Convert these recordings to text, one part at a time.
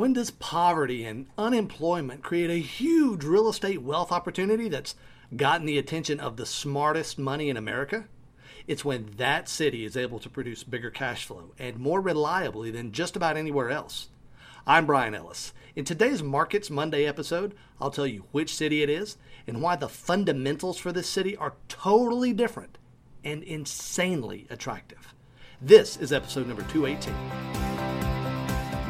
When does poverty and unemployment create a huge real estate wealth opportunity that's gotten the attention of the smartest money in America? It's when that city is able to produce bigger cash flow and more reliably than just about anywhere else. I'm Brian Ellis. In today's Markets Monday episode, I'll tell you which city it is and why the fundamentals for this city are totally different and insanely attractive. This is episode number 218.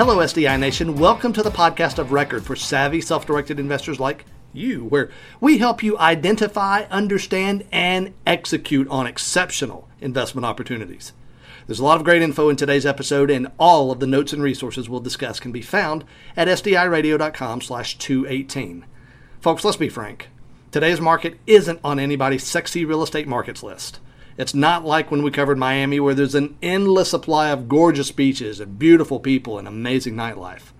Hello, SDI Nation. Welcome to the podcast of record for savvy, self directed investors like you, where we help you identify, understand, and execute on exceptional investment opportunities. There's a lot of great info in today's episode, and all of the notes and resources we'll discuss can be found at sdiradio.com slash 218. Folks, let's be frank. Today's market isn't on anybody's sexy real estate markets list. It's not like when we covered Miami, where there's an endless supply of gorgeous beaches and beautiful people and amazing nightlife.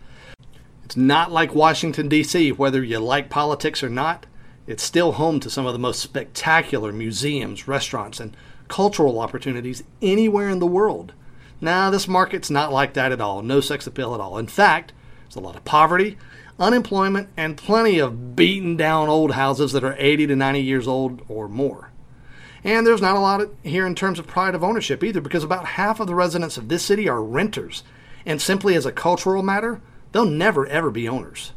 It's not like Washington, D.C., whether you like politics or not, it's still home to some of the most spectacular museums, restaurants, and cultural opportunities anywhere in the world. Now, this market's not like that at all. No sex appeal at all. In fact, there's a lot of poverty, unemployment, and plenty of beaten down old houses that are 80 to 90 years old or more. And there's not a lot here in terms of pride of ownership either, because about half of the residents of this city are renters. And simply as a cultural matter, they'll never ever be owners.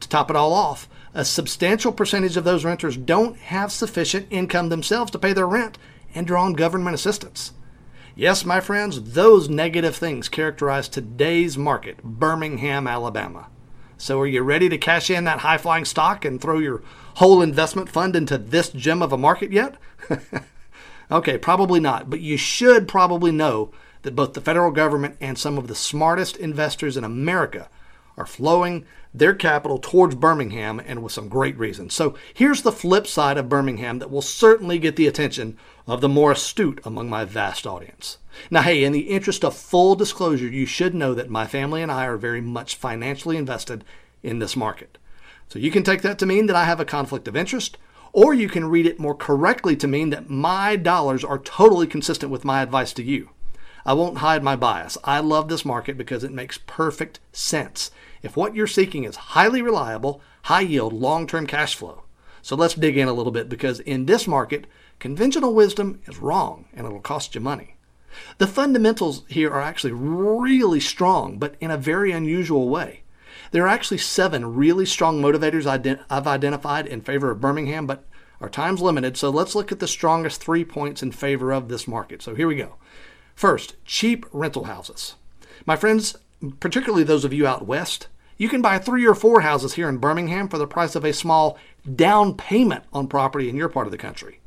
To top it all off, a substantial percentage of those renters don't have sufficient income themselves to pay their rent and draw on government assistance. Yes, my friends, those negative things characterize today's market, Birmingham, Alabama. So are you ready to cash in that high flying stock and throw your whole investment fund into this gem of a market yet? okay, probably not, but you should probably know that both the federal government and some of the smartest investors in America are flowing their capital towards Birmingham and with some great reasons. So here's the flip side of Birmingham that will certainly get the attention of the more astute among my vast audience. Now, hey, in the interest of full disclosure, you should know that my family and I are very much financially invested in this market. So you can take that to mean that I have a conflict of interest, or you can read it more correctly to mean that my dollars are totally consistent with my advice to you. I won't hide my bias. I love this market because it makes perfect sense. If what you're seeking is highly reliable, high yield, long term cash flow. So let's dig in a little bit because in this market, conventional wisdom is wrong and it'll cost you money. The fundamentals here are actually really strong, but in a very unusual way. There are actually seven really strong motivators I've identified in favor of Birmingham, but our time's limited, so let's look at the strongest three points in favor of this market. So here we go. First, cheap rental houses. My friends, particularly those of you out west, you can buy three or four houses here in Birmingham for the price of a small down payment on property in your part of the country.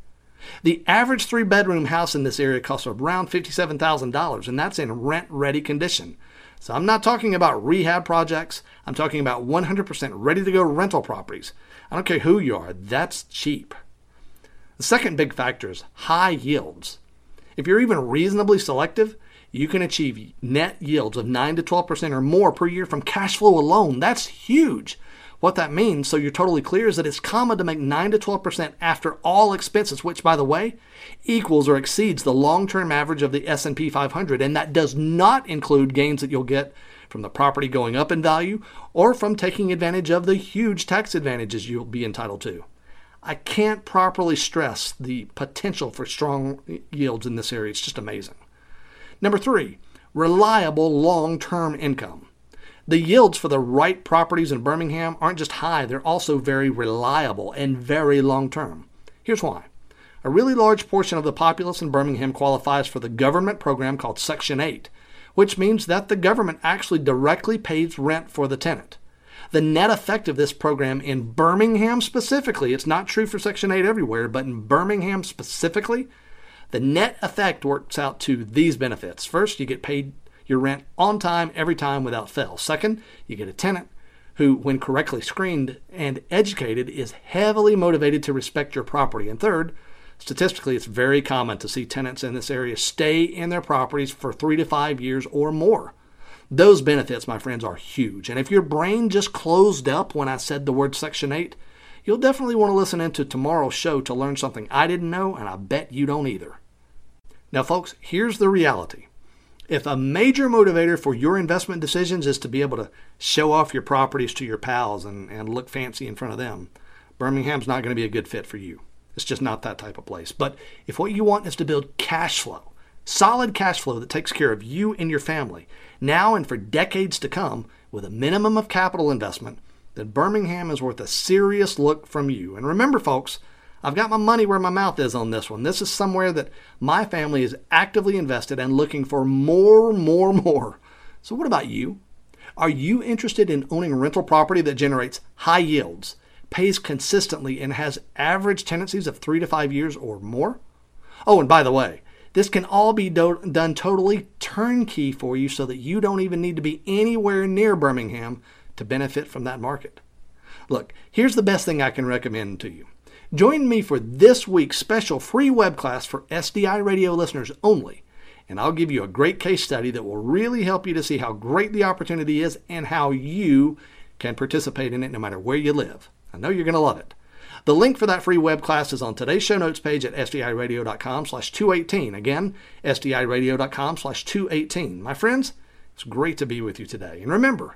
The average three bedroom house in this area costs around $57,000, and that's in rent ready condition. So I'm not talking about rehab projects, I'm talking about 100% ready to go rental properties. I don't care who you are, that's cheap. The second big factor is high yields. If you're even reasonably selective, you can achieve net yields of 9 to 12% or more per year from cash flow alone. That's huge. What that means, so you're totally clear, is that it's common to make 9 to 12% after all expenses, which by the way, equals or exceeds the long-term average of the S&P 500, and that does not include gains that you'll get from the property going up in value or from taking advantage of the huge tax advantages you'll be entitled to. I can't properly stress the potential for strong yields in this area. It's just amazing. Number three, reliable long term income. The yields for the right properties in Birmingham aren't just high, they're also very reliable and very long term. Here's why. A really large portion of the populace in Birmingham qualifies for the government program called Section 8, which means that the government actually directly pays rent for the tenant. The net effect of this program in Birmingham specifically, it's not true for Section 8 everywhere, but in Birmingham specifically, the net effect works out to these benefits. First, you get paid your rent on time every time without fail. Second, you get a tenant who, when correctly screened and educated, is heavily motivated to respect your property. And third, statistically, it's very common to see tenants in this area stay in their properties for three to five years or more. Those benefits, my friends, are huge. And if your brain just closed up when I said the word Section 8, you'll definitely want to listen into tomorrow's show to learn something I didn't know, and I bet you don't either. Now, folks, here's the reality. If a major motivator for your investment decisions is to be able to show off your properties to your pals and, and look fancy in front of them, Birmingham's not going to be a good fit for you. It's just not that type of place. But if what you want is to build cash flow, solid cash flow that takes care of you and your family, now and for decades to come, with a minimum of capital investment, Birmingham is worth a serious look from you. And remember, folks, I've got my money where my mouth is on this one. This is somewhere that my family is actively invested and looking for more, more, more. So, what about you? Are you interested in owning rental property that generates high yields, pays consistently, and has average tenancies of three to five years or more? Oh, and by the way, this can all be do- done totally turnkey for you so that you don't even need to be anywhere near Birmingham to benefit from that market. Look, here's the best thing I can recommend to you. Join me for this week's special free web class for SDI radio listeners only, and I'll give you a great case study that will really help you to see how great the opportunity is and how you can participate in it no matter where you live. I know you're going to love it. The link for that free web class is on today's show notes page at sdiradio.com slash 218. Again, sdiradio.com slash 218. My friends, it's great to be with you today. And remember,